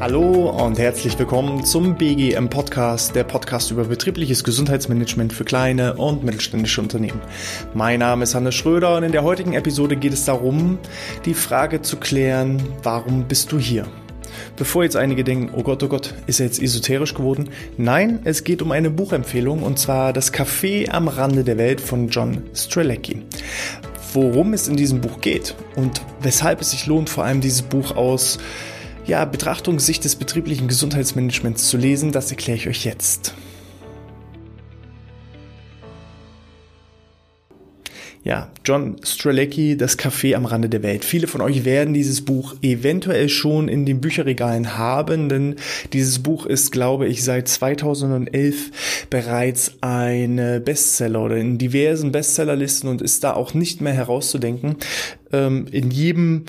Hallo und herzlich willkommen zum BGM Podcast, der Podcast über betriebliches Gesundheitsmanagement für kleine und mittelständische Unternehmen. Mein Name ist Hannes Schröder und in der heutigen Episode geht es darum, die Frage zu klären, warum bist du hier? Bevor jetzt einige denken, oh Gott, oh Gott, ist er jetzt esoterisch geworden? Nein, es geht um eine Buchempfehlung und zwar Das Café am Rande der Welt von John Strelecki worum es in diesem Buch geht und weshalb es sich lohnt, vor allem dieses Buch aus ja, Betrachtungssicht des betrieblichen Gesundheitsmanagements zu lesen, das erkläre ich euch jetzt. Ja, John Strelecki, Das Café am Rande der Welt. Viele von euch werden dieses Buch eventuell schon in den Bücherregalen haben, denn dieses Buch ist, glaube ich, seit 2011 bereits ein Bestseller oder in diversen Bestsellerlisten und ist da auch nicht mehr herauszudenken. Ähm, in jedem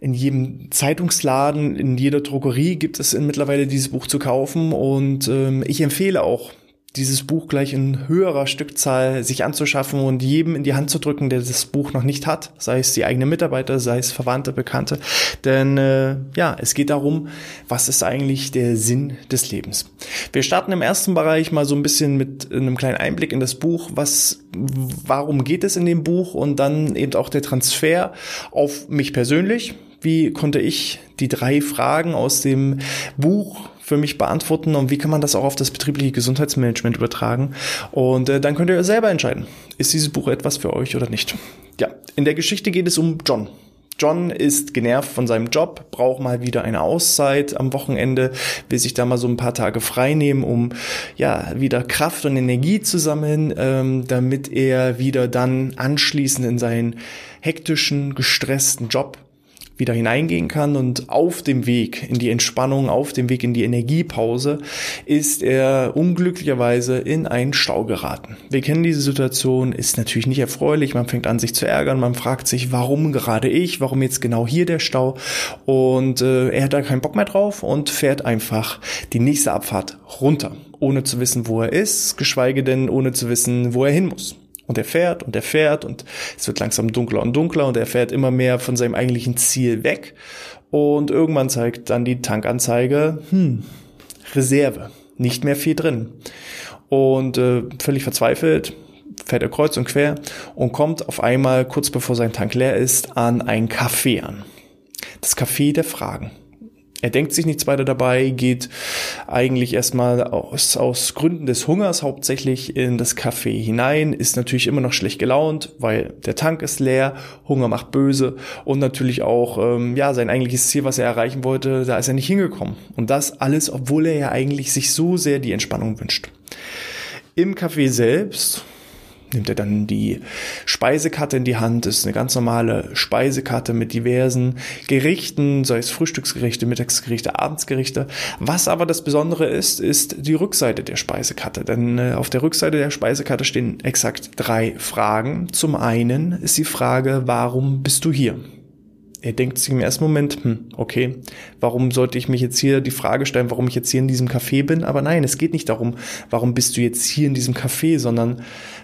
in jedem Zeitungsladen, in jeder Drogerie gibt es mittlerweile dieses Buch zu kaufen und ähm, ich empfehle auch dieses Buch gleich in höherer Stückzahl sich anzuschaffen und jedem in die Hand zu drücken, der das Buch noch nicht hat, sei es die eigenen Mitarbeiter, sei es Verwandte, Bekannte. Denn äh, ja, es geht darum, was ist eigentlich der Sinn des Lebens. Wir starten im ersten Bereich mal so ein bisschen mit einem kleinen Einblick in das Buch, was, warum geht es in dem Buch und dann eben auch der Transfer auf mich persönlich. Wie konnte ich die drei Fragen aus dem Buch für mich beantworten und wie kann man das auch auf das betriebliche Gesundheitsmanagement übertragen. Und äh, dann könnt ihr selber entscheiden, ist dieses Buch etwas für euch oder nicht. Ja, in der Geschichte geht es um John. John ist genervt von seinem Job, braucht mal wieder eine Auszeit am Wochenende, will sich da mal so ein paar Tage frei nehmen, um ja wieder Kraft und Energie zu sammeln, ähm, damit er wieder dann anschließend in seinen hektischen, gestressten Job wieder hineingehen kann und auf dem Weg in die Entspannung, auf dem Weg in die Energiepause ist er unglücklicherweise in einen Stau geraten. Wir kennen diese Situation, ist natürlich nicht erfreulich, man fängt an sich zu ärgern, man fragt sich, warum gerade ich, warum jetzt genau hier der Stau und äh, er hat da keinen Bock mehr drauf und fährt einfach die nächste Abfahrt runter, ohne zu wissen, wo er ist, geschweige denn ohne zu wissen, wo er hin muss. Und er fährt und er fährt und es wird langsam dunkler und dunkler und er fährt immer mehr von seinem eigentlichen Ziel weg. Und irgendwann zeigt dann die Tankanzeige, hm, Reserve, nicht mehr viel drin. Und äh, völlig verzweifelt fährt er kreuz und quer und kommt auf einmal, kurz bevor sein Tank leer ist, an ein Café an. Das Café der Fragen. Er denkt sich nichts weiter dabei, geht eigentlich erstmal aus, aus Gründen des Hungers hauptsächlich in das Café hinein, ist natürlich immer noch schlecht gelaunt, weil der Tank ist leer, Hunger macht böse und natürlich auch ähm, ja sein eigentliches Ziel, was er erreichen wollte, da ist er nicht hingekommen. Und das alles, obwohl er ja eigentlich sich so sehr die Entspannung wünscht. Im Café selbst nimmt er dann die Speisekarte in die Hand. Das ist eine ganz normale Speisekarte mit diversen Gerichten, sei es Frühstücksgerichte, Mittagsgerichte, Abendsgerichte. Was aber das Besondere ist, ist die Rückseite der Speisekarte. Denn äh, auf der Rückseite der Speisekarte stehen exakt drei Fragen. Zum einen ist die Frage, warum bist du hier? Er denkt sich im ersten Moment, hm, okay, warum sollte ich mich jetzt hier die Frage stellen, warum ich jetzt hier in diesem Café bin? Aber nein, es geht nicht darum, warum bist du jetzt hier in diesem Café, sondern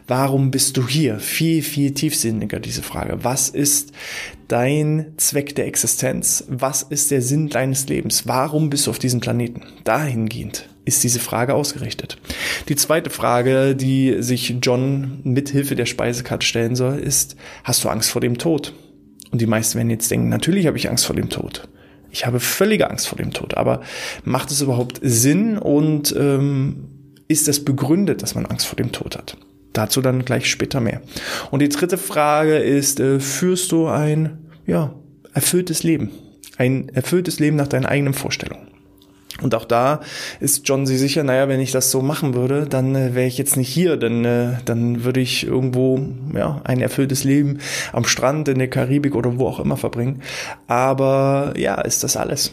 warum bist du hier? Viel, viel tiefsinniger diese Frage. Was ist dein Zweck der Existenz? Was ist der Sinn deines Lebens? Warum bist du auf diesem Planeten? Dahingehend ist diese Frage ausgerichtet. Die zweite Frage, die sich John mithilfe der Speisekarte stellen soll, ist, hast du Angst vor dem Tod? Und die meisten werden jetzt denken, natürlich habe ich Angst vor dem Tod. Ich habe völlige Angst vor dem Tod. Aber macht es überhaupt Sinn und ähm, ist es begründet, dass man Angst vor dem Tod hat? Dazu dann gleich später mehr. Und die dritte Frage ist, äh, führst du ein ja, erfülltes Leben? Ein erfülltes Leben nach deinen eigenen Vorstellungen? Und auch da ist John sich sicher, naja, wenn ich das so machen würde, dann äh, wäre ich jetzt nicht hier, denn äh, dann würde ich irgendwo ja, ein erfülltes Leben am Strand, in der Karibik oder wo auch immer verbringen. Aber ja, ist das alles?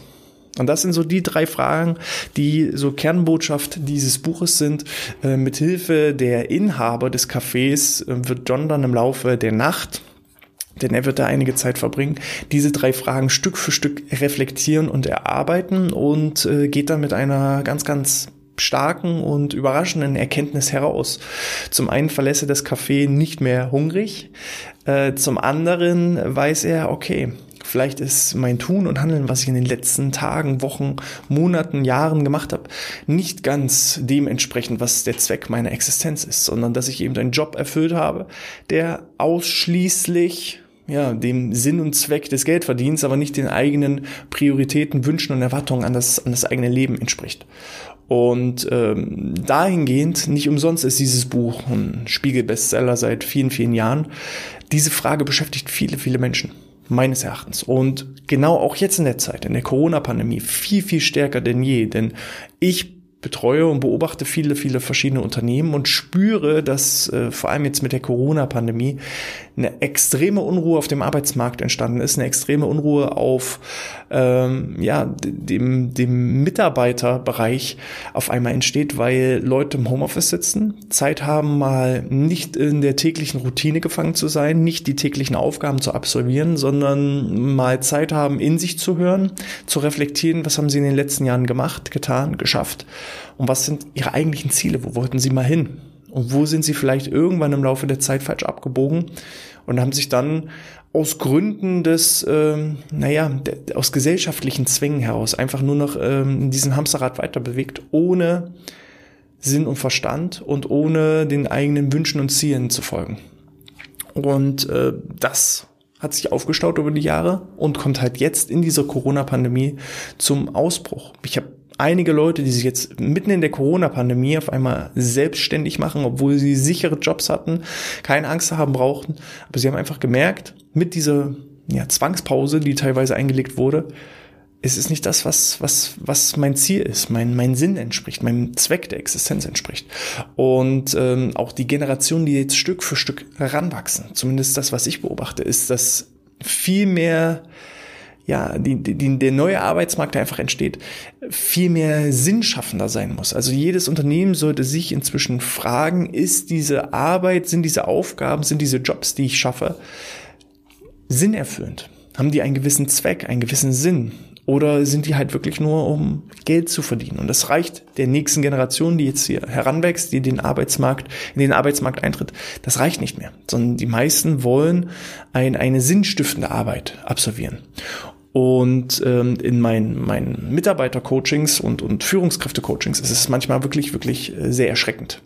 Und das sind so die drei Fragen, die so Kernbotschaft dieses Buches sind. Äh, mithilfe der Inhaber des Cafés äh, wird John dann im Laufe der Nacht denn er wird da einige Zeit verbringen, diese drei Fragen Stück für Stück reflektieren und erarbeiten und äh, geht dann mit einer ganz, ganz starken und überraschenden Erkenntnis heraus. Zum einen verlässt er das Café nicht mehr hungrig, äh, zum anderen weiß er, okay, Vielleicht ist mein Tun und Handeln, was ich in den letzten Tagen, Wochen, Monaten, Jahren gemacht habe, nicht ganz dementsprechend, was der Zweck meiner Existenz ist, sondern dass ich eben einen Job erfüllt habe, der ausschließlich ja, dem Sinn und Zweck des Geldverdienens, aber nicht den eigenen Prioritäten, Wünschen und Erwartungen an das, an das eigene Leben entspricht. Und ähm, dahingehend, nicht umsonst ist dieses Buch ein Spiegel-Bestseller seit vielen, vielen Jahren. Diese Frage beschäftigt viele, viele Menschen meines Erachtens. Und genau auch jetzt in der Zeit, in der Corona-Pandemie, viel, viel stärker denn je. Denn ich betreue und beobachte viele, viele verschiedene Unternehmen und spüre, dass äh, vor allem jetzt mit der Corona-Pandemie eine extreme Unruhe auf dem Arbeitsmarkt entstanden ist, eine extreme Unruhe auf ähm, ja, dem, dem Mitarbeiterbereich auf einmal entsteht, weil Leute im Homeoffice sitzen, Zeit haben, mal nicht in der täglichen Routine gefangen zu sein, nicht die täglichen Aufgaben zu absolvieren, sondern mal Zeit haben, in sich zu hören, zu reflektieren, was haben sie in den letzten Jahren gemacht, getan, geschafft und was sind ihre eigentlichen Ziele, wo wollten sie mal hin? Und wo sind sie vielleicht irgendwann im Laufe der Zeit falsch abgebogen und haben sich dann aus Gründen des, ähm, naja, de, aus gesellschaftlichen Zwängen heraus einfach nur noch ähm, in diesem Hamsterrad weiter bewegt, ohne Sinn und Verstand und ohne den eigenen Wünschen und Zielen zu folgen. Und äh, das hat sich aufgestaut über die Jahre und kommt halt jetzt in dieser Corona-Pandemie zum Ausbruch. Ich habe einige Leute, die sich jetzt mitten in der Corona-Pandemie auf einmal selbstständig machen, obwohl sie sichere Jobs hatten, keine Angst haben brauchten. Aber sie haben einfach gemerkt, mit dieser ja, Zwangspause, die teilweise eingelegt wurde, es ist nicht das, was, was, was mein Ziel ist, mein, mein Sinn entspricht, meinem Zweck der Existenz entspricht. Und ähm, auch die Generationen, die jetzt Stück für Stück heranwachsen, zumindest das, was ich beobachte, ist, dass viel mehr ja, die, die, der neue Arbeitsmarkt, der einfach entsteht, viel mehr sinnschaffender sein muss. Also jedes Unternehmen sollte sich inzwischen fragen, ist diese Arbeit, sind diese Aufgaben, sind diese Jobs, die ich schaffe, sinnerfüllend? Haben die einen gewissen Zweck, einen gewissen Sinn? Oder sind die halt wirklich nur, um Geld zu verdienen? Und das reicht der nächsten Generation, die jetzt hier heranwächst, die den Arbeitsmarkt, in den Arbeitsmarkt eintritt, das reicht nicht mehr. Sondern die meisten wollen ein, eine sinnstiftende Arbeit absolvieren. Und ähm, in meinen, meinen Mitarbeiter-Coachings und, und Führungskräfte-Coachings ist es manchmal wirklich, wirklich äh, sehr erschreckend.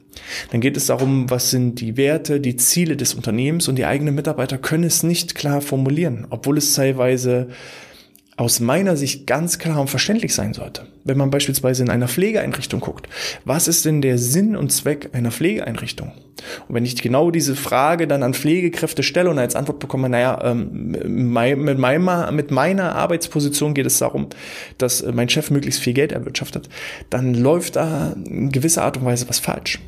Dann geht es darum, was sind die Werte, die Ziele des Unternehmens und die eigenen Mitarbeiter können es nicht klar formulieren, obwohl es teilweise aus meiner Sicht ganz klar und verständlich sein sollte. Wenn man beispielsweise in einer Pflegeeinrichtung guckt, was ist denn der Sinn und Zweck einer Pflegeeinrichtung? Und wenn ich genau diese Frage dann an Pflegekräfte stelle und als Antwort bekomme, naja, ähm, mit, meiner, mit meiner Arbeitsposition geht es darum, dass mein Chef möglichst viel Geld erwirtschaftet, dann läuft da in gewisser Art und Weise was falsch.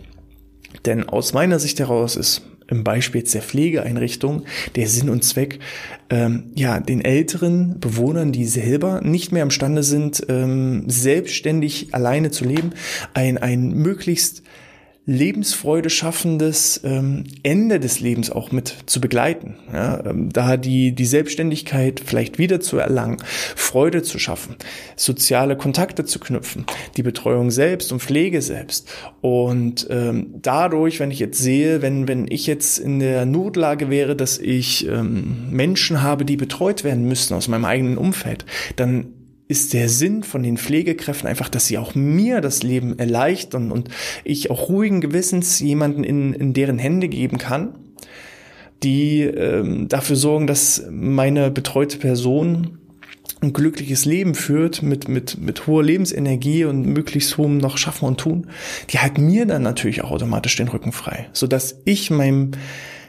Denn aus meiner Sicht heraus ist im Beispiel jetzt der Pflegeeinrichtung der Sinn und Zweck, ähm, ja, den älteren Bewohnern, die selber nicht mehr imstande sind, ähm, selbstständig alleine zu leben, ein, ein möglichst Lebensfreude schaffendes ähm, Ende des Lebens auch mit zu begleiten. Ja, ähm, da die, die Selbstständigkeit vielleicht wieder zu erlangen, Freude zu schaffen, soziale Kontakte zu knüpfen, die Betreuung selbst und Pflege selbst. Und ähm, dadurch, wenn ich jetzt sehe, wenn, wenn ich jetzt in der Notlage wäre, dass ich ähm, Menschen habe, die betreut werden müssten aus meinem eigenen Umfeld, dann ist der Sinn von den Pflegekräften einfach, dass sie auch mir das Leben erleichtern und ich auch ruhigen Gewissens jemanden in, in deren Hände geben kann, die ähm, dafür sorgen, dass meine betreute Person ein glückliches Leben führt mit, mit, mit hoher Lebensenergie und möglichst hohem noch Schaffen und Tun, die halten mir dann natürlich auch automatisch den Rücken frei, so dass ich meinem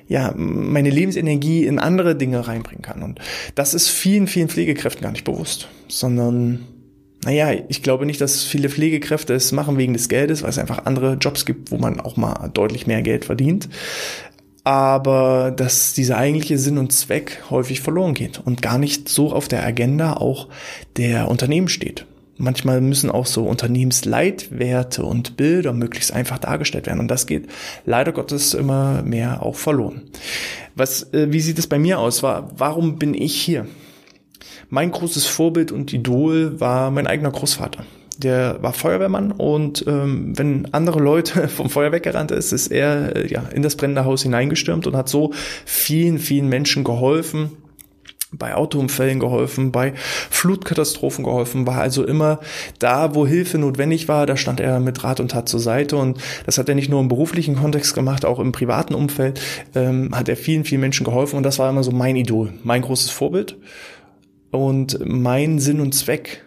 ja, meine Lebensenergie in andere Dinge reinbringen kann. Und das ist vielen, vielen Pflegekräften gar nicht bewusst, sondern naja, ich glaube nicht, dass viele Pflegekräfte es machen wegen des Geldes, weil es einfach andere Jobs gibt, wo man auch mal deutlich mehr Geld verdient. Aber dass dieser eigentliche Sinn und Zweck häufig verloren geht und gar nicht so auf der Agenda auch der Unternehmen steht. Manchmal müssen auch so Unternehmensleitwerte und Bilder möglichst einfach dargestellt werden. Und das geht leider Gottes immer mehr auch verloren. Was, äh, wie sieht es bei mir aus? War, warum bin ich hier? Mein großes Vorbild und Idol war mein eigener Großvater. Der war Feuerwehrmann und ähm, wenn andere Leute vom Feuer weggerannt ist, ist er äh, ja in das brennende Haus hineingestürmt und hat so vielen, vielen Menschen geholfen bei Autounfällen geholfen, bei Flutkatastrophen geholfen, war also immer da, wo Hilfe notwendig war, da stand er mit Rat und Tat zur Seite und das hat er nicht nur im beruflichen Kontext gemacht, auch im privaten Umfeld ähm, hat er vielen, vielen Menschen geholfen und das war immer so mein Idol, mein großes Vorbild und mein Sinn und Zweck,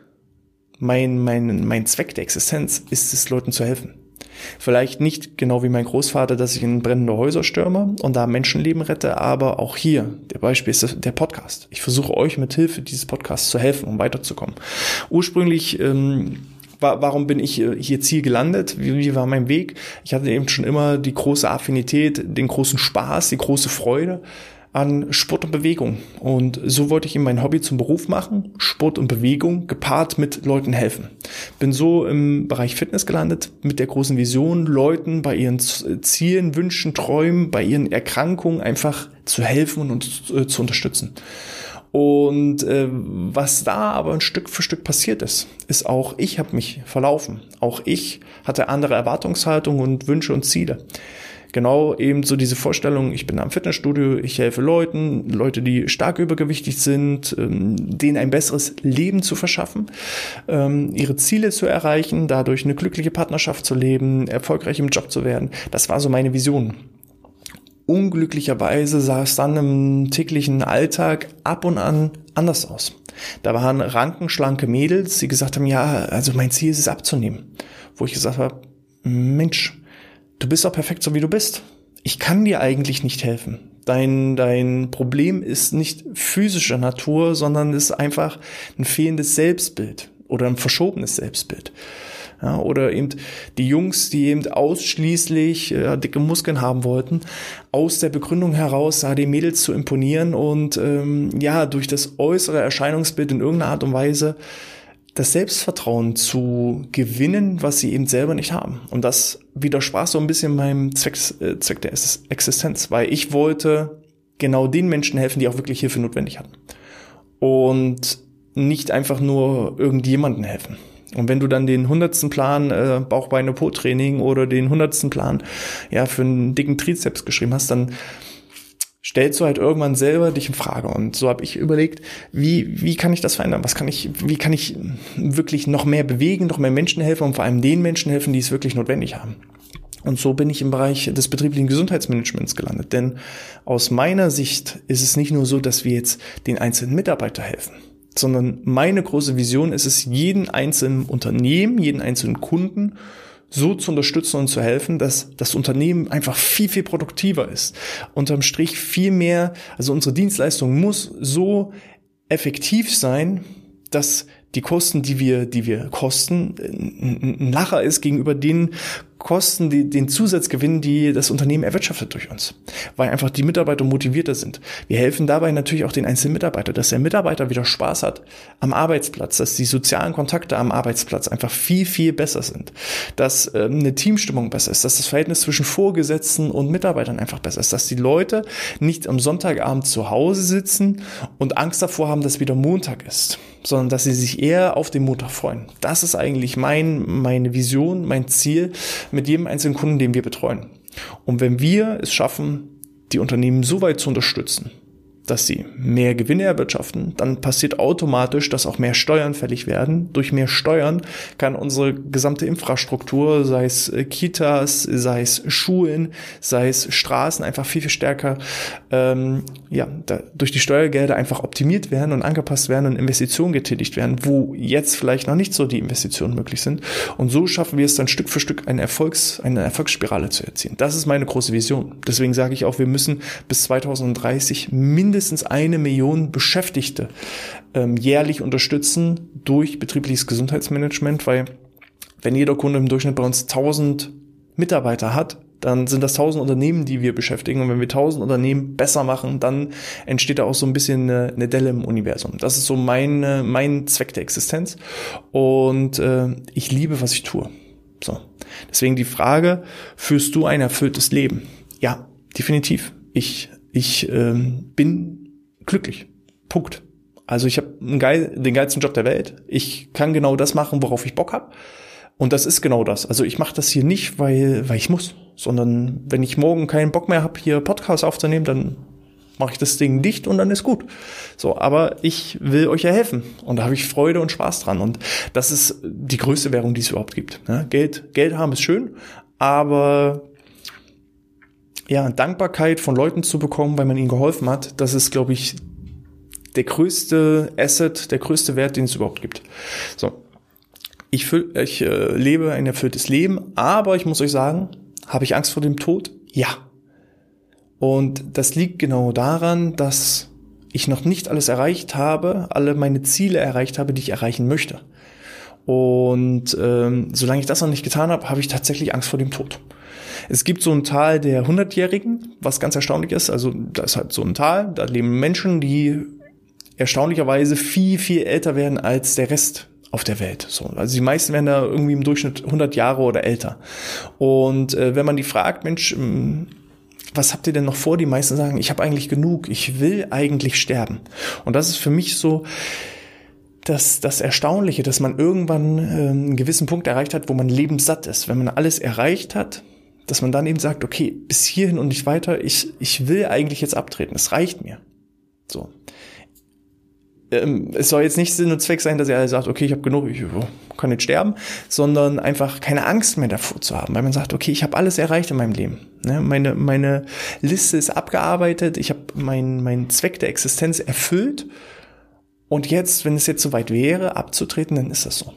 mein, mein, mein Zweck der Existenz ist es, Leuten zu helfen. Vielleicht nicht genau wie mein Großvater, dass ich in brennende Häuser stürme und da Menschenleben rette, aber auch hier, der Beispiel ist der Podcast. Ich versuche euch mit Hilfe dieses Podcasts zu helfen, um weiterzukommen. Ursprünglich ähm, warum bin ich äh, hier Ziel gelandet? Wie, wie, war mein Weg? Ich hatte eben schon immer die große Affinität, den großen Spaß, die große Freude an Sport und Bewegung. Und so wollte ich ihm mein Hobby zum Beruf machen, Sport und Bewegung, gepaart mit Leuten helfen. Bin so im Bereich Fitness gelandet, mit der großen Vision, Leuten bei ihren Zielen, Wünschen, Träumen, bei ihren Erkrankungen einfach zu helfen und äh, zu unterstützen. Und äh, was da aber ein Stück für Stück passiert ist, ist auch ich habe mich verlaufen. Auch ich hatte andere Erwartungshaltungen und Wünsche und Ziele genau eben so diese Vorstellung, ich bin am Fitnessstudio, ich helfe Leuten, Leute, die stark übergewichtig sind, ähm, denen ein besseres Leben zu verschaffen, ähm, ihre Ziele zu erreichen, dadurch eine glückliche Partnerschaft zu leben, erfolgreich im Job zu werden. Das war so meine Vision. Unglücklicherweise sah es dann im täglichen Alltag ab und an anders aus. Da waren rankenschlanke Mädels, die gesagt haben, ja, also mein Ziel ist es abzunehmen. Wo ich gesagt habe, Mensch, du bist auch perfekt so wie du bist. Ich kann dir eigentlich nicht helfen. Dein, dein Problem ist nicht physischer Natur, sondern ist einfach ein fehlendes Selbstbild oder ein verschobenes Selbstbild. Ja, oder eben die Jungs, die eben ausschließlich äh, dicke Muskeln haben wollten, aus der Begründung heraus, da die Mädels zu imponieren und ähm, ja, durch das äußere Erscheinungsbild in irgendeiner Art und Weise das Selbstvertrauen zu gewinnen, was sie eben selber nicht haben. Und das widersprach so ein bisschen meinem Zweck, äh, Zweck der Existenz, weil ich wollte genau den Menschen helfen, die auch wirklich Hilfe notwendig hatten. Und nicht einfach nur irgendjemanden helfen. Und wenn du dann den hundertsten Plan äh, Bauchbeine Po Training oder den hundertsten Plan ja für einen dicken Trizeps geschrieben hast, dann stellst du halt irgendwann selber dich in Frage. Und so habe ich überlegt, wie, wie kann ich das verändern? Was kann ich, wie kann ich wirklich noch mehr bewegen, noch mehr Menschen helfen und vor allem den Menschen helfen, die es wirklich notwendig haben? Und so bin ich im Bereich des betrieblichen Gesundheitsmanagements gelandet. Denn aus meiner Sicht ist es nicht nur so, dass wir jetzt den einzelnen Mitarbeiter helfen, sondern meine große Vision ist es, jeden einzelnen Unternehmen, jeden einzelnen Kunden so zu unterstützen und zu helfen, dass das Unternehmen einfach viel, viel produktiver ist. Unterm Strich viel mehr, also unsere Dienstleistung muss so effektiv sein, dass die Kosten, die wir, die wir kosten, ein Lacher ist gegenüber den Kosten, die, den Zusatzgewinn, die das Unternehmen erwirtschaftet durch uns, weil einfach die Mitarbeiter motivierter sind. Wir helfen dabei natürlich auch den einzelnen Mitarbeiter, dass der Mitarbeiter wieder Spaß hat am Arbeitsplatz, dass die sozialen Kontakte am Arbeitsplatz einfach viel, viel besser sind, dass ähm, eine Teamstimmung besser ist, dass das Verhältnis zwischen Vorgesetzten und Mitarbeitern einfach besser ist, dass die Leute nicht am Sonntagabend zu Hause sitzen und Angst davor haben, dass wieder Montag ist, sondern dass sie sich eher auf den Montag freuen. Das ist eigentlich mein, meine Vision, mein Ziel, mit jedem einzelnen Kunden, den wir betreuen. Und wenn wir es schaffen, die Unternehmen so weit zu unterstützen, dass sie mehr Gewinne erwirtschaften, dann passiert automatisch, dass auch mehr Steuern fällig werden. Durch mehr Steuern kann unsere gesamte Infrastruktur, sei es äh, Kitas, sei es Schulen, sei es Straßen, einfach viel, viel stärker ähm, ja, da, durch die Steuergelder einfach optimiert werden und angepasst werden und Investitionen getätigt werden, wo jetzt vielleicht noch nicht so die Investitionen möglich sind. Und so schaffen wir es dann Stück für Stück eine, Erfolgs-, eine Erfolgsspirale zu erzielen. Das ist meine große Vision. Deswegen sage ich auch, wir müssen bis 2030 mindestens mindestens eine Million Beschäftigte ähm, jährlich unterstützen durch betriebliches Gesundheitsmanagement, weil wenn jeder Kunde im Durchschnitt bei uns 1000 Mitarbeiter hat, dann sind das 1000 Unternehmen, die wir beschäftigen. Und wenn wir 1000 Unternehmen besser machen, dann entsteht da auch so ein bisschen eine, eine Delle im Universum. Das ist so mein, mein Zweck der Existenz. Und äh, ich liebe, was ich tue. So. Deswegen die Frage, führst du ein erfülltes Leben? Ja, definitiv. Ich ich ähm, bin glücklich. Punkt. Also ich habe geil, den geilsten Job der Welt. Ich kann genau das machen, worauf ich Bock habe. Und das ist genau das. Also ich mache das hier nicht, weil, weil ich muss, sondern wenn ich morgen keinen Bock mehr habe, hier Podcast aufzunehmen, dann mache ich das Ding dicht und dann ist gut. So, aber ich will euch ja helfen und da habe ich Freude und Spaß dran und das ist die größte Währung, die es überhaupt gibt. Ne? Geld, Geld haben ist schön, aber ja, Dankbarkeit von Leuten zu bekommen, weil man ihnen geholfen hat, das ist, glaube ich, der größte Asset, der größte Wert, den es überhaupt gibt. So, ich, fühl, ich äh, lebe ein erfülltes Leben, aber ich muss euch sagen, habe ich Angst vor dem Tod? Ja. Und das liegt genau daran, dass ich noch nicht alles erreicht habe, alle meine Ziele erreicht habe, die ich erreichen möchte. Und ähm, solange ich das noch nicht getan habe, habe ich tatsächlich Angst vor dem Tod. Es gibt so ein Tal der Hundertjährigen, was ganz erstaunlich ist. Also da ist halt so ein Tal, da leben Menschen, die erstaunlicherweise viel, viel älter werden als der Rest auf der Welt. So, also die meisten werden da irgendwie im Durchschnitt 100 Jahre oder älter. Und äh, wenn man die fragt, Mensch, ähm, was habt ihr denn noch vor? Die meisten sagen, ich habe eigentlich genug, ich will eigentlich sterben. Und das ist für mich so das, das Erstaunliche, dass man irgendwann äh, einen gewissen Punkt erreicht hat, wo man lebenssatt ist. Wenn man alles erreicht hat, dass man dann eben sagt, okay, bis hierhin und nicht weiter, ich, ich will eigentlich jetzt abtreten, es reicht mir. So ähm, es soll jetzt nicht Sinn und Zweck sein, dass er sagt, okay, ich habe genug, ich kann jetzt sterben, sondern einfach keine Angst mehr davor zu haben, weil man sagt, okay, ich habe alles erreicht in meinem Leben. Ne? Meine, meine Liste ist abgearbeitet, ich habe meinen mein Zweck der Existenz erfüllt und jetzt, wenn es jetzt soweit wäre, abzutreten, dann ist das so.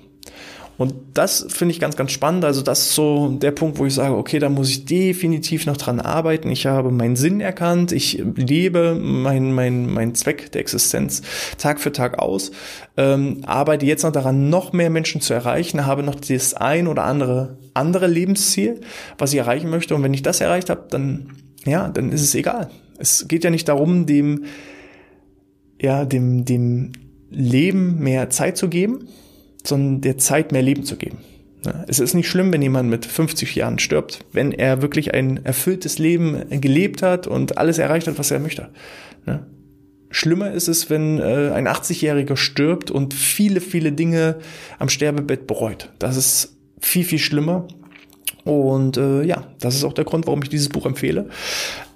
Und das finde ich ganz, ganz spannend. Also das ist so der Punkt, wo ich sage, okay, da muss ich definitiv noch dran arbeiten. Ich habe meinen Sinn erkannt. Ich lebe meinen mein, mein Zweck der Existenz Tag für Tag aus. Ähm, arbeite jetzt noch daran, noch mehr Menschen zu erreichen. Habe noch das ein oder andere andere Lebensziel, was ich erreichen möchte. Und wenn ich das erreicht habe, dann, ja, dann ist es egal. Es geht ja nicht darum, dem, ja, dem, dem Leben mehr Zeit zu geben, sondern der Zeit mehr Leben zu geben. Es ist nicht schlimm, wenn jemand mit 50 Jahren stirbt, wenn er wirklich ein erfülltes Leben gelebt hat und alles erreicht hat, was er möchte. Schlimmer ist es, wenn äh, ein 80-Jähriger stirbt und viele, viele Dinge am Sterbebett bereut. Das ist viel, viel schlimmer. Und äh, ja, das ist auch der Grund, warum ich dieses Buch empfehle.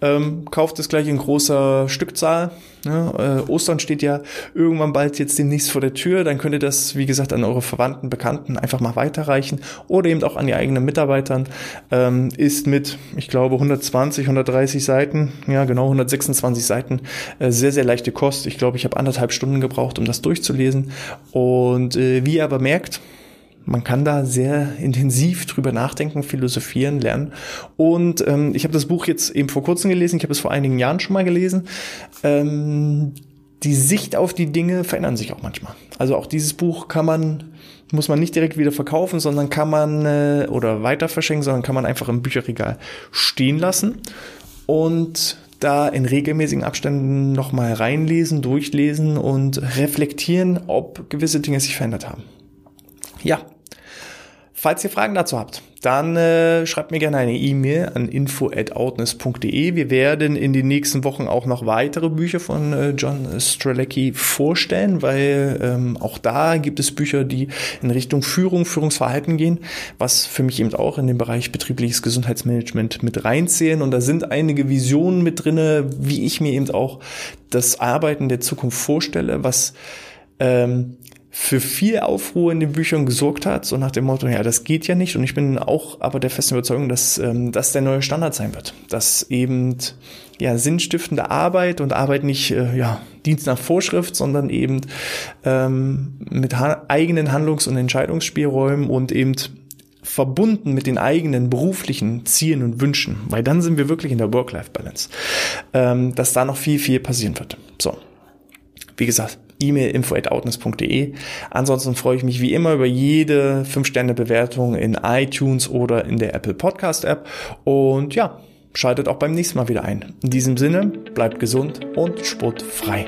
Ähm, kauft es gleich in großer Stückzahl. Ja, äh, Ostern steht ja irgendwann bald jetzt demnächst vor der Tür. Dann könnt ihr das, wie gesagt, an eure Verwandten, Bekannten einfach mal weiterreichen oder eben auch an die eigenen Mitarbeitern. Ähm, ist mit, ich glaube, 120, 130 Seiten, ja genau, 126 Seiten, äh, sehr, sehr leichte Kost. Ich glaube, ich habe anderthalb Stunden gebraucht, um das durchzulesen. Und äh, wie ihr aber merkt, man kann da sehr intensiv drüber nachdenken, philosophieren, lernen. Und ähm, ich habe das Buch jetzt eben vor kurzem gelesen, ich habe es vor einigen Jahren schon mal gelesen. Ähm, die Sicht auf die Dinge verändern sich auch manchmal. Also auch dieses Buch kann man, muss man nicht direkt wieder verkaufen, sondern kann man äh, oder weiter verschenken, sondern kann man einfach im Bücherregal stehen lassen und da in regelmäßigen Abständen nochmal reinlesen, durchlesen und reflektieren, ob gewisse Dinge sich verändert haben. Ja, Falls ihr Fragen dazu habt, dann äh, schreibt mir gerne eine E-Mail an info@outness.de. Wir werden in den nächsten Wochen auch noch weitere Bücher von äh, John Strelecki vorstellen, weil ähm, auch da gibt es Bücher, die in Richtung Führung, Führungsverhalten gehen, was für mich eben auch in den Bereich betriebliches Gesundheitsmanagement mit reinzählen. Und da sind einige Visionen mit drinne, wie ich mir eben auch das Arbeiten der Zukunft vorstelle, was ähm, für viel Aufruhr in den Büchern gesorgt hat, so nach dem Motto, ja, das geht ja nicht. Und ich bin auch aber der festen Überzeugung, dass ähm, das der neue Standard sein wird. Dass eben ja sinnstiftende Arbeit und Arbeit nicht äh, ja Dienst nach Vorschrift, sondern eben ähm, mit ha eigenen Handlungs- und Entscheidungsspielräumen und eben verbunden mit den eigenen beruflichen Zielen und Wünschen, weil dann sind wir wirklich in der Work-Life-Balance, ähm, dass da noch viel, viel passieren wird. So, wie gesagt, E-Mail info@outness.de. Ansonsten freue ich mich wie immer über jede 5-Sterne-Bewertung in iTunes oder in der Apple Podcast App. Und ja, schaltet auch beim nächsten Mal wieder ein. In diesem Sinne, bleibt gesund und sportfrei.